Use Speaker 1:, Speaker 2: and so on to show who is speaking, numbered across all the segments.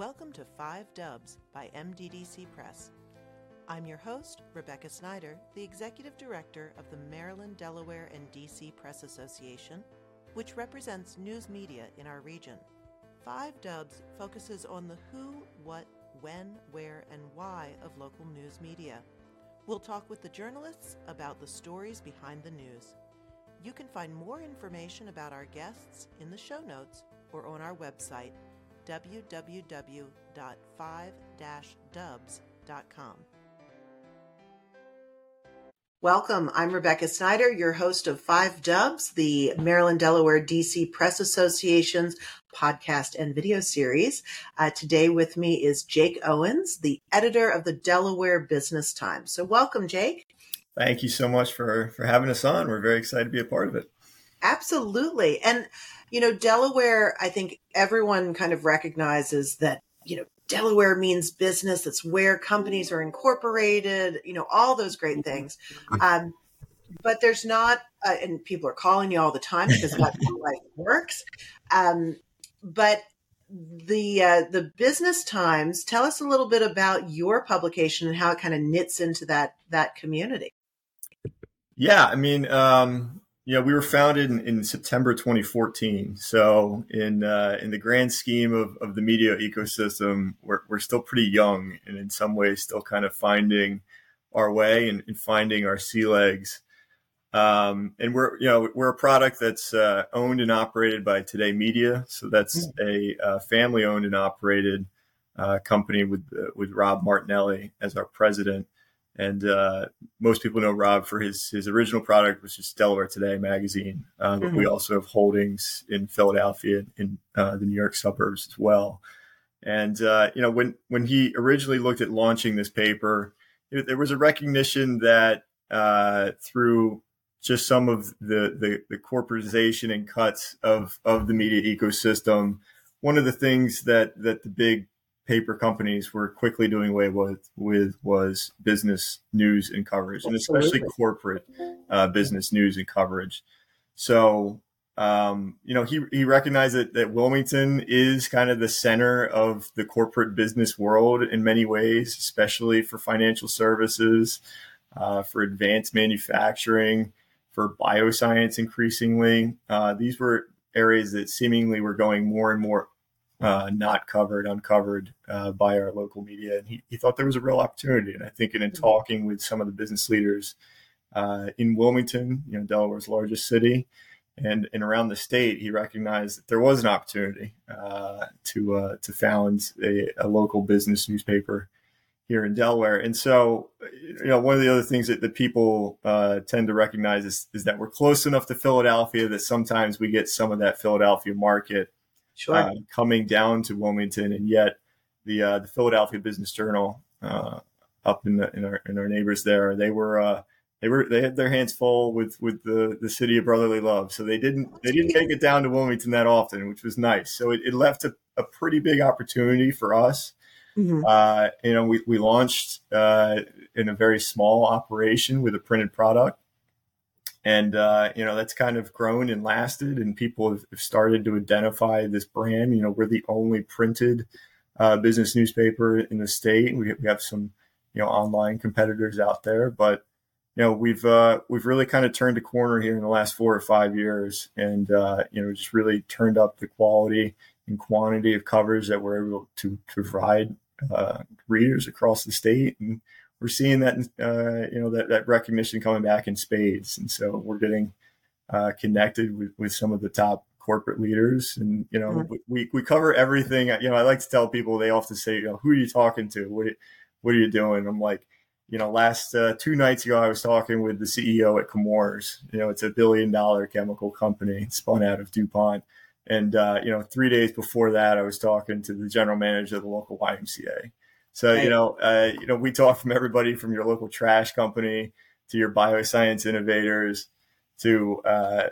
Speaker 1: Welcome to Five Dubs by MDDC Press. I'm your host, Rebecca Snyder, the Executive Director of the Maryland, Delaware, and DC Press Association, which represents news media in our region. Five Dubs focuses on the who, what, when, where, and why of local news media. We'll talk with the journalists about the stories behind the news. You can find more information about our guests in the show notes or on our website, www.5-dubs.com. Welcome. I'm Rebecca Snyder, your host of Five Dubs, the Maryland, Delaware, DC Press Association's podcast and video series. Uh, today with me is Jake Owens, the editor of the Delaware Business Times. So welcome, Jake.
Speaker 2: Thank you so much for, for having us on. We're very excited to be a part of it.
Speaker 1: Absolutely. And, you know, Delaware, I think everyone kind of recognizes that, you know, Delaware means business. It's where companies are incorporated, you know, all those great mm-hmm. things. Um, but there's not, uh, and people are calling you all the time because that's how life works. Um, but the uh, the Business Times, tell us a little bit about your publication and how it kind of knits into that that community.
Speaker 2: Yeah, I mean, um, yeah, we were founded in, in September 2014. So in uh, in the grand scheme of, of the media ecosystem, we're, we're still pretty young and in some ways still kind of finding our way and, and finding our sea legs. Um, and we're you know we're a product that's uh, owned and operated by Today Media. So that's hmm. a, uh, family owned and operated uh, company with uh, with Rob Martinelli as our president. And uh, most people know Rob for his his original product, which is Delaware Today magazine. Uh, but mm-hmm. we also have holdings in Philadelphia, in uh, the New York suburbs as well. And uh, you know, when when he originally looked at launching this paper, it, there was a recognition that uh, through just some of the, the the corporatization and cuts of of the media ecosystem, one of the things that that the big paper companies were quickly doing away with with was business news and coverage, and especially corporate uh, business news and coverage. So, um, you know, he he recognized that that Wilmington is kind of the center of the corporate business world in many ways, especially for financial services, uh, for advanced manufacturing, for bioscience. Increasingly, uh, these were areas that seemingly were going more and more uh, not covered, uncovered uh, by our local media. And he, he thought there was a real opportunity. And I think in, in mm-hmm. talking with some of the business leaders uh, in Wilmington, you know, Delaware's largest city, and, and around the state, he recognized that there was an opportunity uh, to uh, to found a, a, local business newspaper here in Delaware. And so, you know, one of the other things that, that people uh, tend to recognize is, is that we're close enough to Philadelphia that sometimes we get some of that Philadelphia market
Speaker 1: sure. uh,
Speaker 2: coming down to Wilmington, and yet the uh, the Philadelphia Business Journal uh, up in the in our in our neighbors there, they were uh, they were they had their hands full with with the the city of brotherly love, so they didn't they didn't make it down to Wilmington that often, which was nice. So it, it left a, a pretty big opportunity for us. Mm-hmm. Uh, you know, we we launched uh, in a very small operation with a printed product and uh, you know that's kind of grown and lasted and people have started to identify this brand. You know we're the only printed uh, business newspaper in the state. We, we have some you know online competitors out there but you know we've uh, we've really kind of turned a corner here in the last four or five years and uh, you know just really turned up the quality and quantity of covers that we're able to, to provide uh, readers across the state. And we're seeing that uh, you know that, that recognition coming back in spades, and so we're getting uh, connected with, with some of the top corporate leaders, and you know mm-hmm. we we cover everything. You know, I like to tell people they often say, you know, who are you talking to? What what are you doing? I'm like, you know, last uh, two nights ago, I was talking with the CEO at Chemours. You know, it's a billion dollar chemical company spun out of DuPont. And, uh, you know, three days before that, I was talking to the general manager of the local YMCA. So right. you know, uh, you know, we talk from everybody from your local trash company to your bioscience innovators to uh,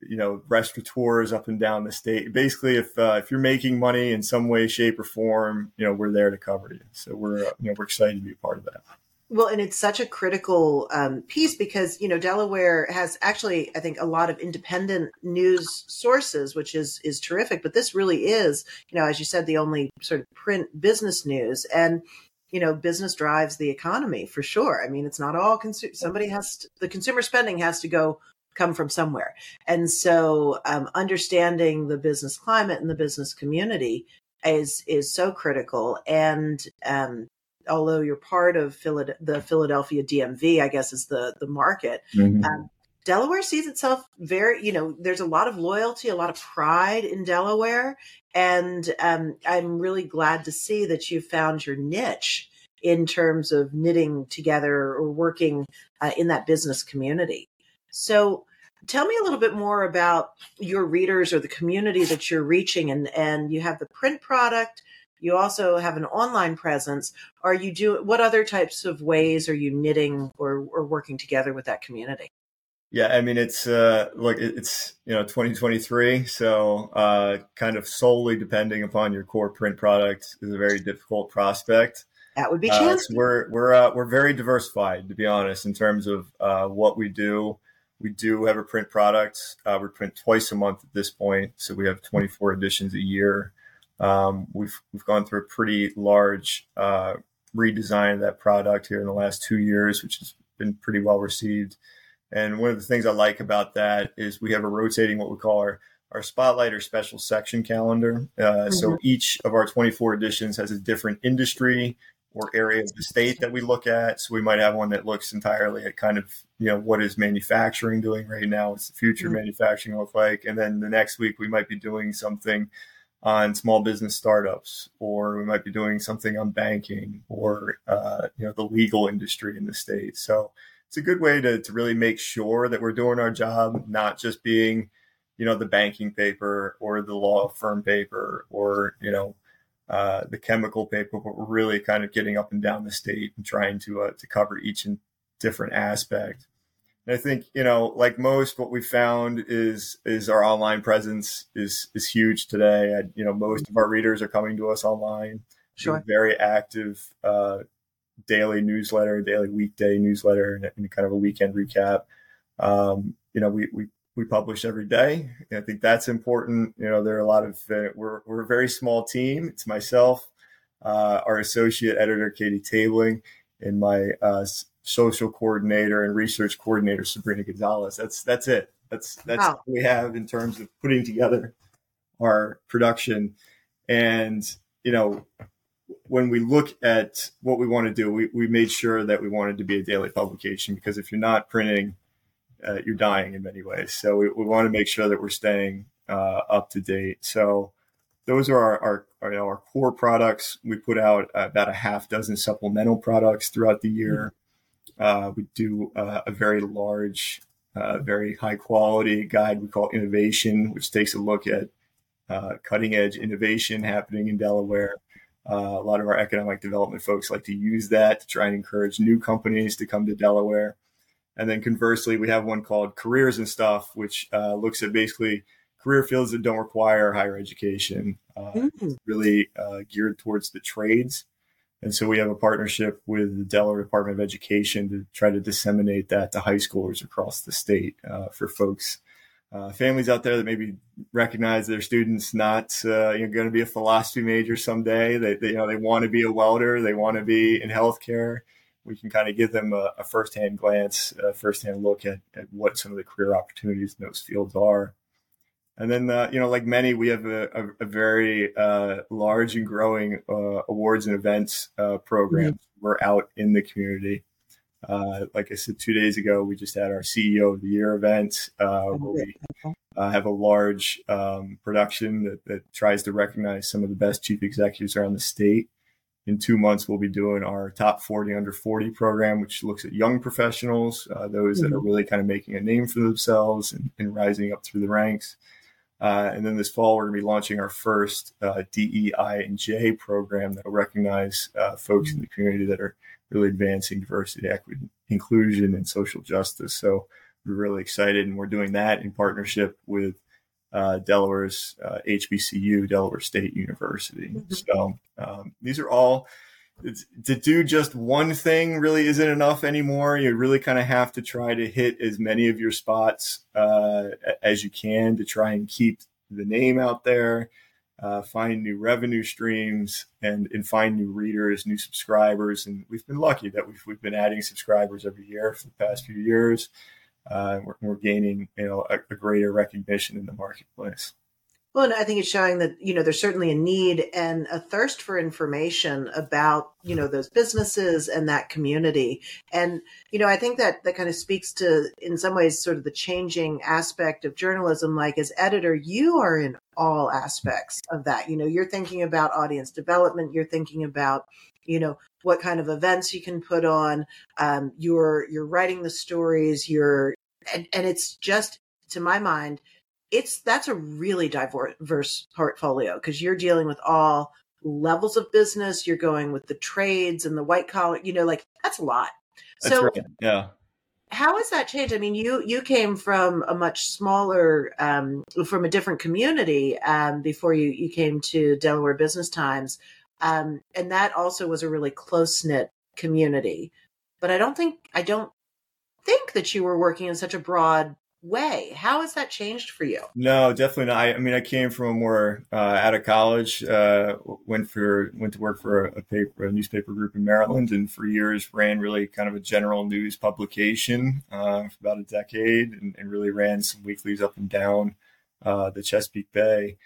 Speaker 2: you know restaurateurs up and down the state. Basically, if uh, if you're making money in some way, shape, or form, you know, we're there to cover you. So we're uh, you know we're excited to be a part of that.
Speaker 1: Well, and it's such a critical um, piece because you know Delaware has actually, I think, a lot of independent news sources, which is is terrific. But this really is, you know, as you said, the only sort of print business news, and you know, business drives the economy for sure. I mean, it's not all consumer. Somebody has to, the consumer spending has to go come from somewhere, and so um, understanding the business climate and the business community is is so critical. And um, although you're part of Philad- the Philadelphia DMA, I guess is the the market. Mm-hmm. Um, Delaware sees itself very, you know, there's a lot of loyalty, a lot of pride in Delaware, and um, I'm really glad to see that you found your niche in terms of knitting together or working uh, in that business community. So, tell me a little bit more about your readers or the community that you're reaching, and and you have the print product you also have an online presence. Are you do what other types of ways are you knitting or, or working together with that community?
Speaker 2: Yeah, I mean it's uh look it's you know 2023, so uh kind of solely depending upon your core print product is a very difficult prospect.
Speaker 1: That would be uh,
Speaker 2: so we're we're uh, we're very diversified to be honest in terms of uh, what we do. We do have a print product. Uh, we print twice a month at this point, so we have 24 editions a year. Um, we've we've gone through a pretty large uh, redesign of that product here in the last two years, which has been pretty well received. And one of the things I like about that is we have a rotating what we call our our spotlight or special section calendar. Uh, mm-hmm. So each of our 24 editions has a different industry or area of the state that we look at. So we might have one that looks entirely at kind of, you know, what is manufacturing doing right now? What's the future mm-hmm. manufacturing look like? And then the next week we might be doing something on small business startups, or we might be doing something on banking or uh, you know the legal industry in the state. So it's a good way to to really make sure that we're doing our job, not just being you know the banking paper or the law firm paper or you know uh, the chemical paper, but we're really kind of getting up and down the state and trying to uh, to cover each and different aspect. And I think, you know, like most, what we found is is our online presence is is huge today. I, you know, most of our readers are coming to us online.
Speaker 1: Sure.
Speaker 2: Very active uh, daily newsletter, daily weekday newsletter, and, and, kind of a weekend recap. Um, you know, we we we publish every day. I think that's important. You know, there are a lot of uh, we're we're a very small team. It's myself, uh, our associate editor Katie Tabeling, and my uh, social coordinator and research coordinator Sabrina Gonzalez. That's that's it. That's that's wow. what we have in terms of putting together our production. And you know, when we look at what we want to do, we, we made sure that we wanted to be a daily publication because if you're not printing, uh, you're dying in many ways. So we, we want to make sure that we're staying uh, up to date. So those are our, our, our, you know, our core products. We put out about a half dozen supplemental products throughout the year. Uh, we do uh, a very large, uh, very high quality guide we call Innovation, which takes a look at uh, cutting edge innovation happening in Delaware. Uh, a lot of our economic development folks like to use that to try and encourage new companies to come to Delaware. And then conversely, we have one called Careers and Stuff, which uh, looks at basically career fields that don't require higher education, mm-hmm. really geared towards the trades. And so we have a partnership with the Delaware Department of Education to try to disseminate that to high schoolers across the state uh, for folks, uh, families out there that maybe recognize their students not uh, you know, going to be a philosophy major someday. They, they, you know they want to be a welder, they want to be in healthcare. We can kind of give them a, a firsthand glance, a firsthand look at, at what some of the career opportunities in those fields are. And then, uh, you know, like many, we have a, a, a very uh, large and growing uh, awards and events uh, program. Mm-hmm. We're out in the community. Uh, like I said, two days ago, we just had our CEO of the Year event uh, where we have a large um, production that, that tries to recognize some of the best chief executives around the state. In two months, we'll be doing our top 40 under 40 program, which looks at young professionals, those mm-hmm. that are really kind of making a name for themselves and, and rising up through the ranks. Uh, and then this fall, we're going to be launching our first uh, DEI and J program that will recognize uh, folks in the community that are really advancing diversity, equity, inclusion, and social justice. So we're really excited, and we're doing that in partnership with uh, Delaware's HBCU, uh, Delaware State University. Mm-hmm. So um, these are all to do just one thing really isn't enough anymore. You really kind of have to try to hit as many of your spots uh, as you can to try and keep the name out there, uh, find new revenue streams, and and find new readers, new subscribers. And we've been lucky that we've we've been adding subscribers every year for the past few years. Uh, we're, we're, gaining you know a, a greater recognition in the marketplace.
Speaker 1: Well, and I think it's showing that, you know, there's certainly a need and a thirst for information about, you know, those businesses and that community. And, you know, I think that that kind of speaks to, in some ways, sort of the changing aspect of journalism. Like as editor, you are in all aspects of that. You know, you're thinking about audience development, you're thinking about, you know, what kind of events you can put on. Um, you're, you're writing the stories, you're, and, and it's just, to my mind, it's that's a really diverse portfolio because you're dealing with all levels of business. You're going with the trades and the white collar. You know, like that's a lot.
Speaker 2: That's so right. yeah.
Speaker 1: How has that changed? I mean, you you came from a much smaller, um, from a different community um, before you you came to Delaware Business Times, um, and that also was a really close knit community. But I don't think I don't think that you were working in such a broad way. How has that changed for you?
Speaker 2: No, definitely not. I, I mean, I came from a more uh, out of college, uh, went for went to work for a, paper, a newspaper group in Maryland, and for years ran really kind of a general news publication uh, for about a decade, and, and, really ran some weeklies up and down uh, the Chesapeake Bay.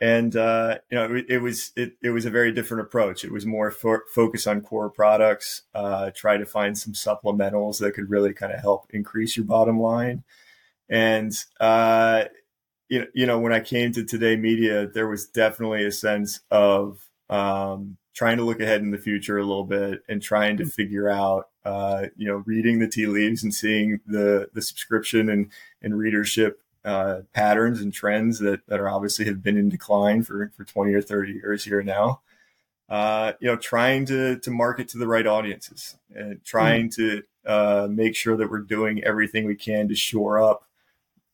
Speaker 2: And uh, you know, it, it, was it, it was a very different approach. It was more fo- focus on core products, uh, try to find some supplementals that could really kind of help increase your bottom line. And uh, you know, you know, when I came to Today Media, there was definitely a sense of um, trying to look ahead in the future a little bit and trying to figure out, uh, you know, reading the tea leaves and seeing the the subscription and and readership uh, patterns and trends that that are obviously have been in decline for for twenty or thirty years here now. Uh, you know, trying to to market to the right audiences and trying mm. to uh, make sure that we're doing everything we can to shore up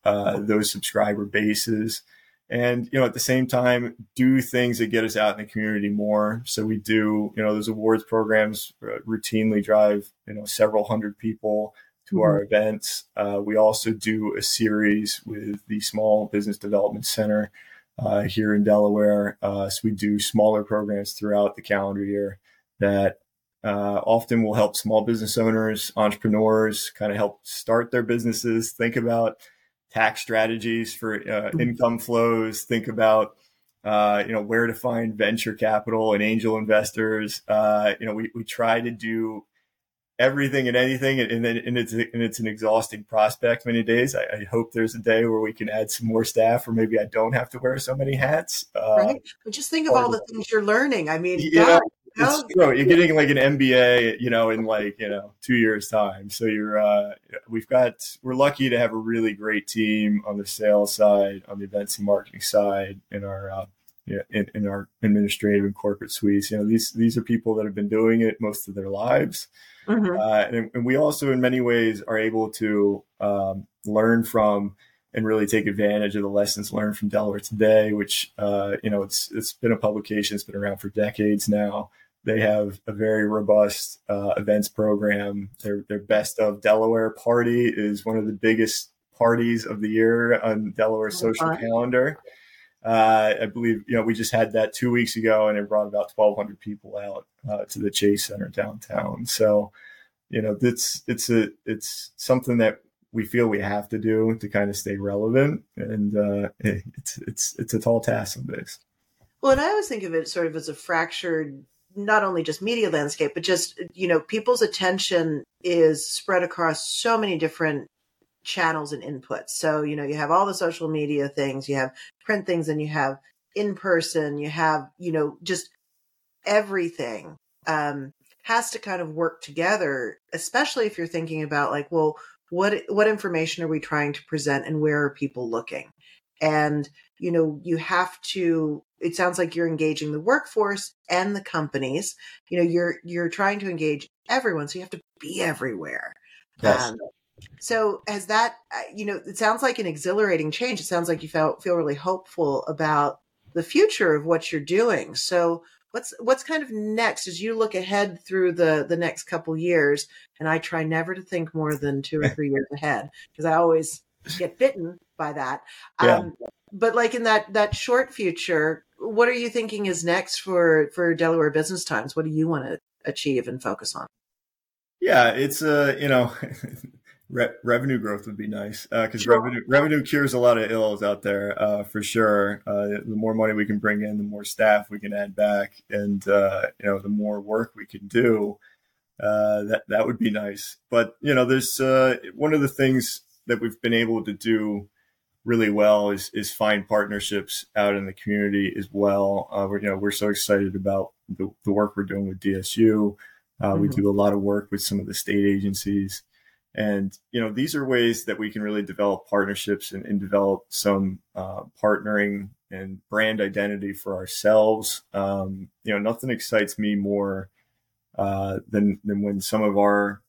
Speaker 2: uh, those subscriber bases. And you know at the same time do things that get us out in the community more. So we do you know those awards programs uh, routinely drive you know several hundred people to mm-hmm. our events. Uh, we also do a series with the small business development center uh, here in delaware. Uh, so we do smaller programs throughout the calendar year that uh, often will help small business owners entrepreneurs kind of help start their businesses think about tax strategies for uh, income flows. Think about uh, you know where to find venture capital and angel investors. Uh, you know, we, we try to do everything and anything, and, and, and it's and it's an exhausting prospect many days. I, I, hope there's a day where we can add some more staff, or maybe I don't have to wear so many hats.
Speaker 1: Uh, right, but just think of all the things you're learning. I mean, God,
Speaker 2: it's true. You're getting like an MBA, you know, in like you know two years time. So you're uh, we've got we're lucky to have a really great team on the sales side, on the events and marketing side, in our uh, yeah, in, in our administrative and corporate suites. You know, these these are people that have been doing it most of their lives. Mm-hmm. Uh, and, and, we also, in many ways, are able to um, learn from and really take advantage of the lessons learned from Delaware Today, which uh, you know it's it's been a publication, it's been around for decades now. They have a very robust uh, events program. Their their best of Delaware party is one of the biggest parties of the year on Delaware's oh, social calendar. Uh, I believe you know we just had that two weeks ago, and it brought about 1,200 people out uh, to the Chase Center downtown. So, you know, it's it's a it's something that we feel we have to do to kind of stay relevant, and uh, it's it's it's a tall task some days.
Speaker 1: Well, and I always think of it sort of as a fractured not only just media landscape, but just, you know, people's attention is spread across so many different channels and inputs. So, you know, you have all the social media things, you have print things, and you have in person, you have, you know, just everything um, has to kind of work together, especially if you're thinking about like, well, what what information are we trying to present and where are people looking? And, you know, you have to it sounds like you're engaging the workforce and the companies. You know you're you're trying to engage everyone so you have to be everywhere. Yes. Um, so has that uh, you know it sounds like an exhilarating change. It sounds like you felt feel really hopeful about the future of what you're doing. So what's what's kind of next? As you look ahead through the the next couple years and i try never to think more than two or three years ahead because i always get bitten by that yeah. um, but like in that that short future what are you thinking is next for for delaware business times what do you want to achieve and focus on
Speaker 2: yeah it's uh you know Re- revenue growth would be nice because uh, sure. revenue revenue cures a lot of ills out there uh, for sure. Uh, the more money we can bring in, the more staff we can add back, and uh, you know the more work we can do. Uh, that that would be nice. But you know, there's uh, one of the things that we've been able to do really well is is find partnerships out in the community as well. we're you know we're so excited about the, the work we're doing with DSU. Mm-hmm. We do a lot of work with some of the state agencies. And, you know, these are ways that we can really develop partnerships and, and develop some uh, partnering and brand identity for ourselves. Um, you know, nothing excites me more uh, than, than when some of our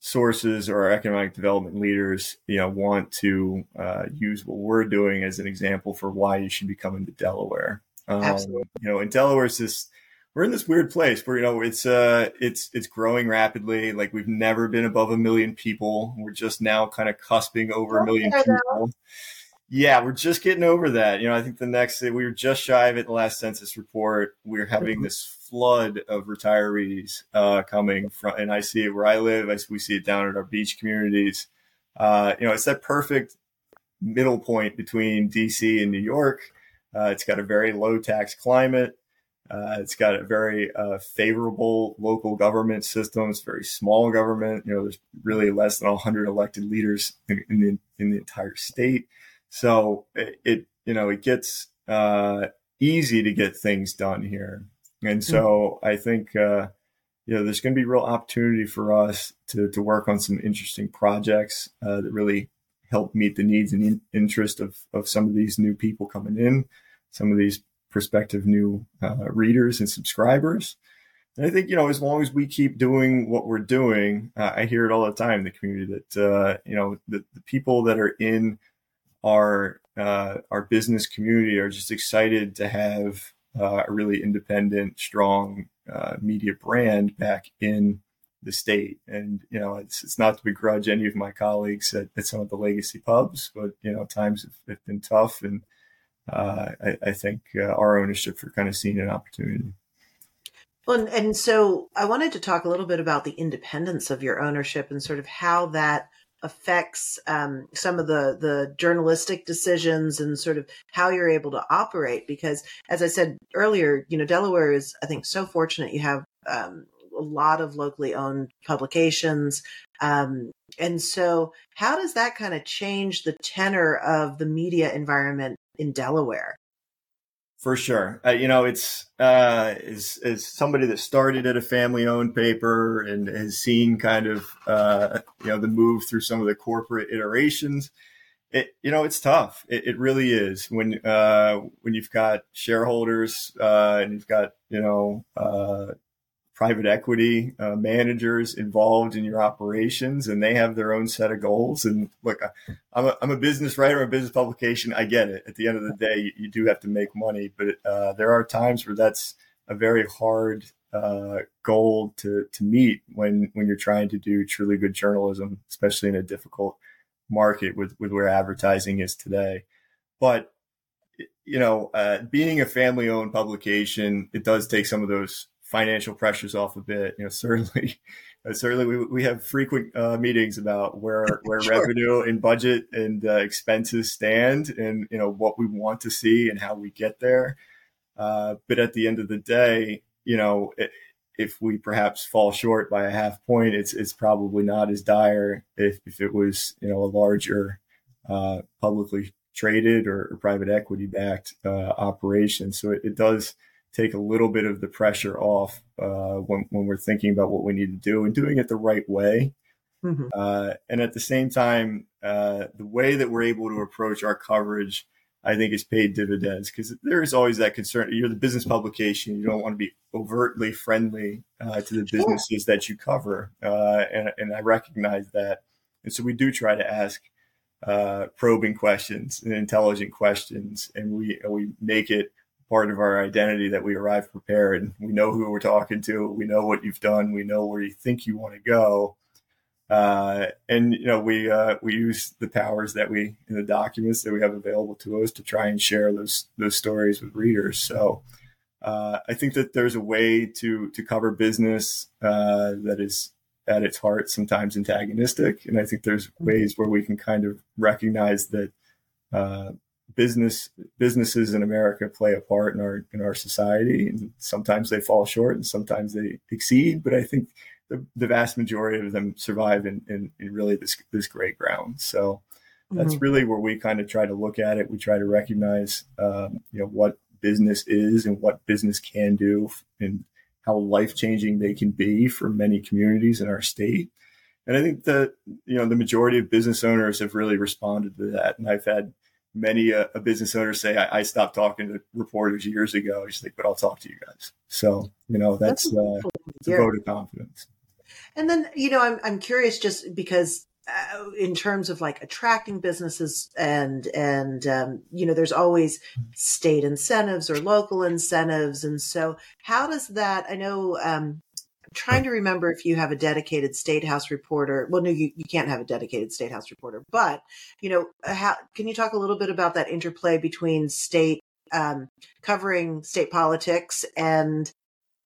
Speaker 2: sources or our economic development leaders, you know, want to uh, use what we're doing as an example for why you should be coming to Delaware. Um, Absolutely. You know, in Delaware is this we're in this weird place where you know it's uh it's it's growing rapidly. Like we've never been above a million people. We're just now kind of cusping over a million people. Yeah, we're just getting over that. You know, I think the next we were just shy of it in the last census report. We're having mm-hmm. this flood of retirees uh, coming from, and I see it where I live. I, we see it down at our beach communities. Uh, you know, it's that perfect middle point between DC and New York. Uh, it's got a very low tax climate. Uh, it's got a very uh, favorable local government system. It's very small government. You know, there's really less than 100 elected leaders in, in the in the entire state. So it, it you know it gets uh, easy to get things done here. And so mm-hmm. I think uh, you know there's going to be real opportunity for us to to work on some interesting projects uh, that really help meet the needs and the interest of of some of these new people coming in, some of these prospective new uh, readers and subscribers. And I think, you know, as long as we keep doing what we're doing, uh, I hear it all the time in the community that, uh, you know, the, the, people that are in our, uh, our business community are just excited to have uh, a really independent, strong uh, media brand back in the state. And, you know, it's, it's not to begrudge any of my colleagues at, at some of the legacy pubs, but, you know, times have, have been tough and, uh, I, I, think uh, our ownership for kind of seeing an opportunity.
Speaker 1: Well, and, and, so I wanted to talk a little bit about the independence of your ownership and sort of how that affects um, some of the the journalistic decisions and sort of how you're able to operate. Because, as I said earlier, you know, Delaware is I think so fortunate you have. Um, a lot of locally owned publications. Um, and so, how does that kind of change the tenor of the media environment in Delaware.
Speaker 2: For sure, uh, you know it's uh, as as somebody that started at a family-owned paper and has seen kind of uh, you know the move through some of the corporate iterations. It you know it's tough. It, it really is when uh, when you've got shareholders uh, and you've got you know uh, private equity uh, managers involved in your operations and they have their own set of goals. And look i'm a, I'm a business writer a business publication. I get it. At the end of the day you, you do have to make money. But uh, there are times where that's a very hard uh, goal to, to meet when when you're trying to do truly good journalism especially in a difficult market with, with where advertising is today. But you know, uh, being a family owned publication, it does take some of those financial pressures off a bit. You know, certainly, certainly we, we have frequent uh, meetings about where where sure. revenue and budget and uh, expenses stand, and you know what we want to see and how we get there. Uh, but at the end of the day, you know, it, if we perhaps fall short by a half point, it's it's probably not as dire if, if it was you know a larger uh, publicly traded or, or private equity backed uh, operation. So it, it does take a little bit of the pressure off uh, when, when we're thinking about what we need to do and doing it the right way. Mm-hmm. Uh, and at the same time, uh, the way that we're able to approach our coverage, I think, is paid dividends because there is always that concern. You're the business publication; you don't want to be overtly friendly uh, to the businesses sure. that you cover, uh, and, and, I recognize that. And so we do try to ask uh, probing questions and intelligent questions, and we and we make it part of our identity that we arrive prepared. We know who we're talking to. We know what you've done. We know where you think you want to go. Uh, and you know we uh, we use the powers that we in the documents that we have available to us to try and share those those stories with readers. So uh, I think that there's a way to to cover business uh, that is at its heart sometimes antagonistic, and I think there's mm-hmm. ways where we can kind of recognize that uh, business businesses in America play a part in our in our society, and sometimes they fall short, and sometimes they exceed. But I think the, the vast majority of them survive in, in, in really this this great ground. So that's mm-hmm. really where we kind of try to look at it. We try to recognize, um, you know, what business is and what business can do, and how life changing they can be for many communities in our state. And I think that you know the majority of business owners have really responded to that. And I've had many a, a business owner say, I, I, stopped talking to reporters years ago." I just think, but I'll talk to you guys. So you know that's, that's uh, a vote of confidence.
Speaker 1: And then, you know, I'm, I'm curious just because uh, in terms of like attracting businesses and, and, um, you know, there's always state incentives or local incentives. And so how does that, I know, um, I'm trying to remember if you have a dedicated state house reporter. Well, no, you, you can't have a dedicated state house reporter, but you know, how, can you talk a little bit about that interplay between state, um, covering state politics and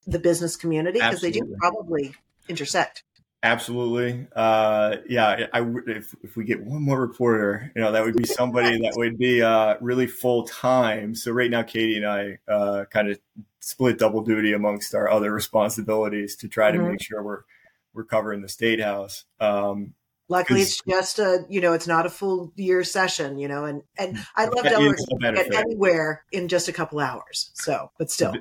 Speaker 1: the business community? Because they do probably intersect.
Speaker 2: Absolutely. Uh, yeah, I, if, if we get one more reporter, you know, that would be somebody that would be uh, really full time. So right now, Katie and I uh, kind of split double duty amongst our other responsibilities to try to mm-hmm. make sure we're we're covering the state house. Um,
Speaker 1: Luckily, it's just a you know it's not a full year session, you know, and and I love Delaware get anywhere in just a couple hours. So, but still,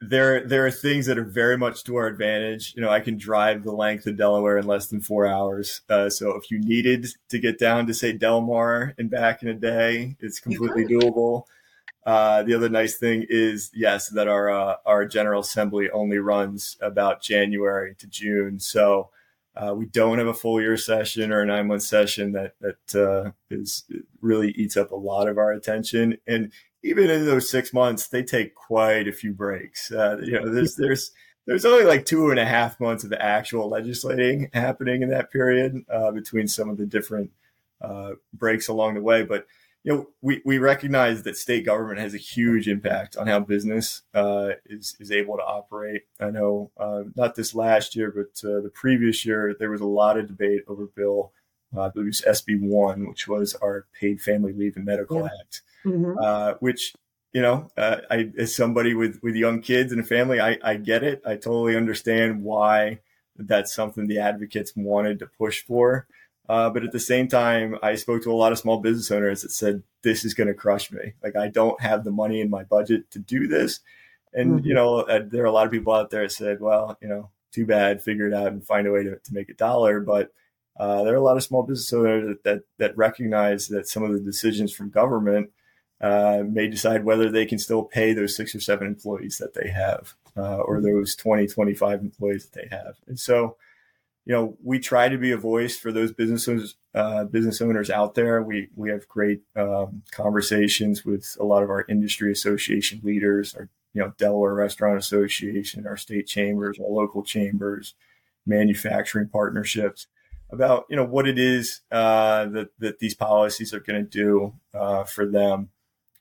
Speaker 2: there there are things that are very much to our advantage. You know, I can drive the length of Delaware in less than four hours. Uh, so if you needed to get down to say Delmar and back in a day, it's completely doable. Uh, the other nice thing is, yes, that our uh, our General Assembly only runs about January to June, so uh, we don't have a full year session or a nine month session that that uh, is really eats up a lot of our attention. And even in those six months, they take quite a few breaks. Uh, you know, there's there's there's only like two and a half months of actual legislating happening in that period between some of the different breaks along the way. But you know, we, we recognize that state government has a huge impact on how business uh, is is able to operate. I know uh, not this last year, but uh, the previous year there was a lot of debate over bill. I believe it was SB one, which was our Paid Family Leave and Medical yeah. Act mm-hmm. uh, which you know, uh, I as somebody with with young kids and a family, I, I get it. I totally understand why that's something the advocates wanted to push for. Uh, but at the same time, I spoke to a lot of small business owners that said, "This is going to crush me. Like I don't have the money in my budget to do this." And mm-hmm. you know, uh, there are a lot of people out there that said, "Well, you know, too bad. Figure it out and find a way to, to make a dollar." But uh, there are a lot of small business owners that, that, that recognize that some of the decisions from government uh, may decide whether they can still pay those six or seven employees that they have uh, or mm-hmm. those 20, 25 employees that they have. And so, you know, we try to be a voice for those business owners, uh, business owners out there. We, we have great um, conversations with a lot of our industry association leaders, our, you know, Delaware Restaurant Association, our state chambers, our local chambers, manufacturing partnerships about, you know, what it is uh, that, that these policies are going to do uh, for them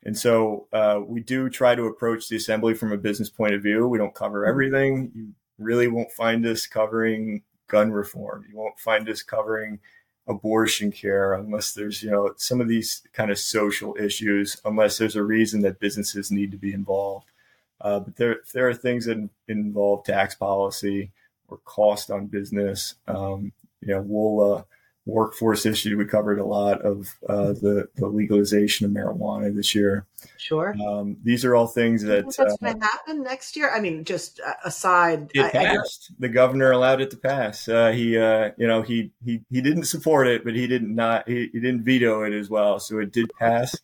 Speaker 2: and so uh, we do try to approach the assembly from a business point of view. We don't cover everything. You really won't find us covering gun reform. You won't find us covering abortion care unless there's, you know, some of these kind of social issues, unless there's a reason that businesses need to be involved. Uh, but there, there are things that involve tax policy or cost on business. Um, you know, we'll, uh, workforce issue. We covered a lot of uh, the, the legalization of marijuana this year.
Speaker 1: Sure.
Speaker 2: Um, these are all things that
Speaker 1: that's uh, going to happen next year. I mean, just uh, aside,
Speaker 2: it I, passed. I the governor allowed it to pass. Uh, he, uh, you know, he he he didn't support it, but he didn't not he, he didn't veto it as well. So it did pass.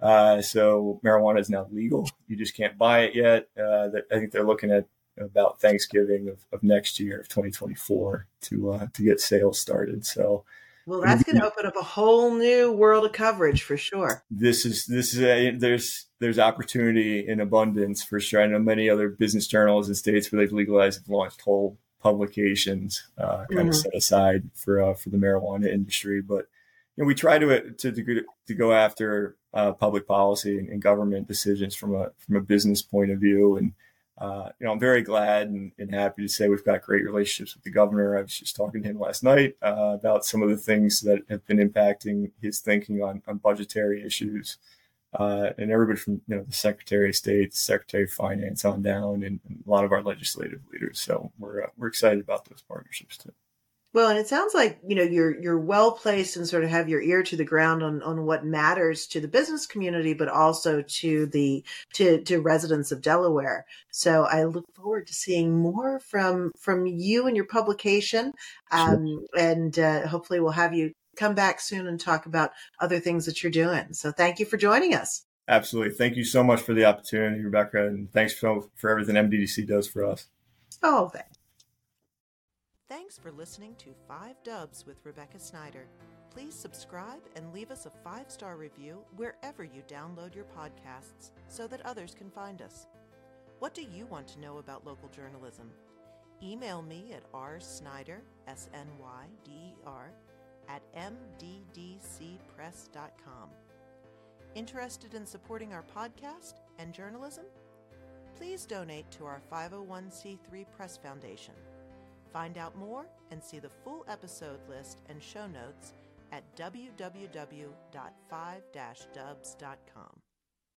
Speaker 2: Uh, so marijuana is now legal. You just can't buy it yet. That, I think they're looking at about Thanksgiving of, of next year of 2024 to uh, to get sales started. So
Speaker 1: Well, that's going to open up a whole new world of coverage for sure.
Speaker 2: This is this is a, there's there's opportunity in abundance for sure. I know many other business journals in states where they've legalized have launched whole publications uh, kind mm-hmm. of set aside for uh, for the marijuana industry, but you know, we try to to to, to go after uh, public policy and, and, government decisions from a from a business point of view. And uh, you know, I'm very glad and, and, happy to say we've got great relationships with the governor. I was just talking to him last night uh, about some of the things that have been impacting his thinking on on budgetary issues. Uh, and everybody from you know the Secretary of State, Secretary of Finance on down, and, and a lot of our legislative leaders. So we're uh, we're excited about those partnerships too.
Speaker 1: Well, and it sounds like you know you're you're well placed and sort of have your ear to the ground on on what matters to the business community, but also to the to to residents of Delaware. So I look forward to seeing more from from you and your publication, um, sure. and uh, hopefully we'll have you come back soon and talk about other things that you're doing. So thank you for joining us.
Speaker 2: Absolutely, thank you so much for the opportunity, Rebecca, and thanks for for everything MDDC does for us.
Speaker 1: Oh, thanks.
Speaker 3: Thanks for listening to Five Dubs with Rebecca Snyder. Please subscribe and leave us a five star review wherever you download your podcasts so that others can find us. What do you want to know about local journalism? Email me at rsnyder, S N Y D E R, at mddcpress.com. Interested in supporting our podcast and journalism? Please donate to our 501c3 Press Foundation. Find out more and see the full episode list and show notes at www.5-dubs.com.